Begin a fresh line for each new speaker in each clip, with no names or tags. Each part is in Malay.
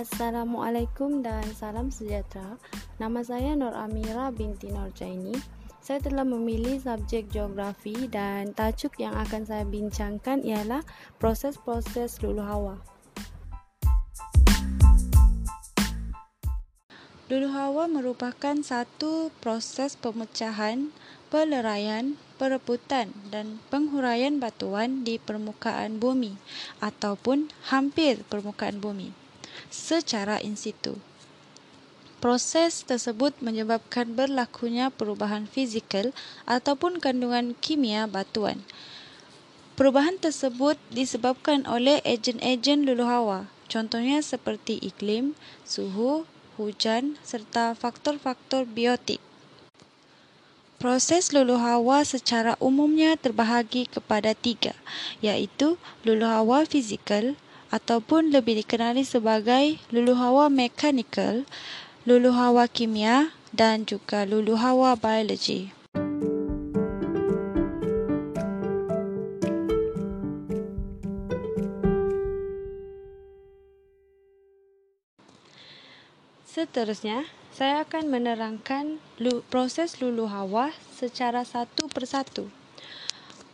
Assalamualaikum dan salam sejahtera. Nama saya Nur Amira binti Nur Jaini. Saya telah memilih subjek geografi dan tajuk yang akan saya bincangkan ialah proses-proses luluh hawa. Luluh hawa merupakan satu proses pemecahan, peleraian, perebutan dan penghuraian batuan di permukaan bumi ataupun hampir permukaan bumi secara in situ. Proses tersebut menyebabkan berlakunya perubahan fizikal ataupun kandungan kimia batuan. Perubahan tersebut disebabkan oleh ejen-ejen luluh hawa, contohnya seperti iklim, suhu, hujan serta faktor-faktor biotik. Proses luluh hawa secara umumnya terbahagi kepada tiga, iaitu luluh hawa fizikal ataupun lebih dikenali sebagai luluh hawa mekanikal, luluh hawa kimia dan juga luluh hawa biologi. Seterusnya, saya akan menerangkan proses luluh hawa secara satu persatu.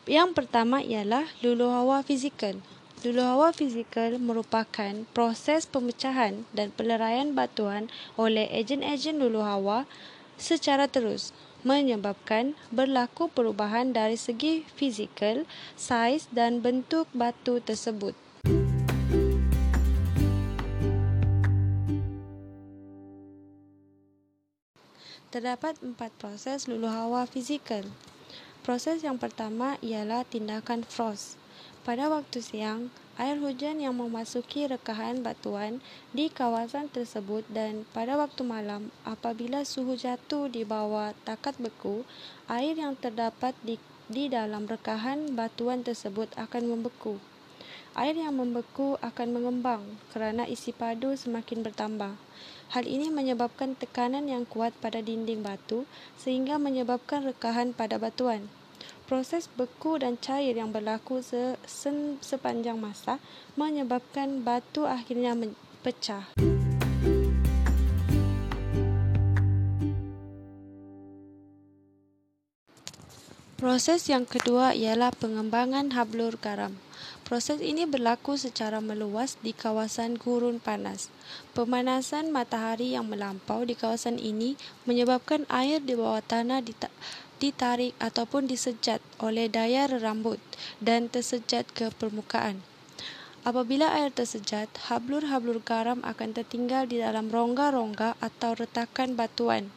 Yang pertama ialah luluh hawa fizikal. Luluh hawa fizikal merupakan proses pemecahan dan peleraian batuan oleh ejen-ejen luluh hawa secara terus menyebabkan berlaku perubahan dari segi fizikal, saiz dan bentuk batu tersebut. Terdapat empat proses luluh hawa fizikal. Proses yang pertama ialah tindakan frost. Pada waktu siang, air hujan yang memasuki rekahan batuan di kawasan tersebut dan pada waktu malam apabila suhu jatuh di bawah takat beku, air yang terdapat di, di dalam rekahan batuan tersebut akan membeku. Air yang membeku akan mengembang kerana isi padu semakin bertambah. Hal ini menyebabkan tekanan yang kuat pada dinding batu sehingga menyebabkan rekahan pada batuan. Proses beku dan cair yang berlaku se sepanjang masa menyebabkan batu akhirnya pecah. Proses yang kedua ialah pengembangan hablur garam. Proses ini berlaku secara meluas di kawasan gurun panas. Pemanasan matahari yang melampau di kawasan ini menyebabkan air di bawah tanah ditarik ataupun disejat oleh daya rerambut dan tersejat ke permukaan. Apabila air tersejat, hablur-hablur garam akan tertinggal di dalam rongga-rongga atau retakan batuan.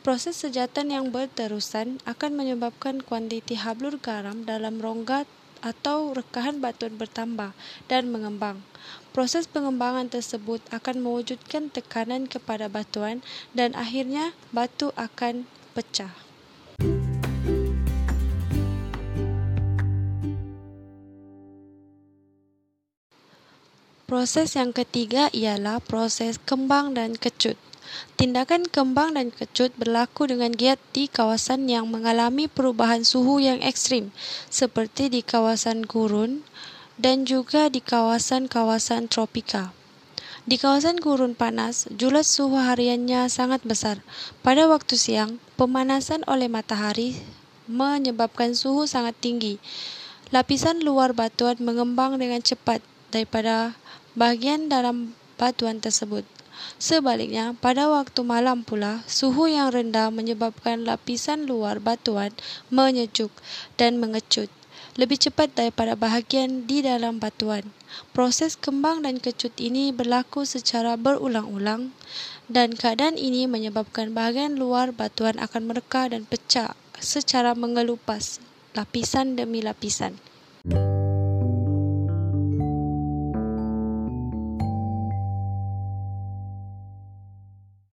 Proses sejatan yang berterusan akan menyebabkan kuantiti hablur garam dalam rongga atau rekahan batuan bertambah dan mengembang. Proses pengembangan tersebut akan mewujudkan tekanan kepada batuan dan akhirnya batu akan pecah. Proses yang ketiga ialah proses kembang dan kecut. Tindakan kembang dan kecut berlaku dengan giat di kawasan yang mengalami perubahan suhu yang ekstrim seperti di kawasan gurun dan juga di kawasan-kawasan tropika. Di kawasan gurun panas, julat suhu hariannya sangat besar. Pada waktu siang, pemanasan oleh matahari menyebabkan suhu sangat tinggi. Lapisan luar batuan mengembang dengan cepat daripada bahagian dalam batuan tersebut. Sebaliknya, pada waktu malam pula, suhu yang rendah menyebabkan lapisan luar batuan menyejuk dan mengecut lebih cepat daripada bahagian di dalam batuan. Proses kembang dan kecut ini berlaku secara berulang-ulang dan keadaan ini menyebabkan bahagian luar batuan akan mereka dan pecah secara mengelupas lapisan demi lapisan.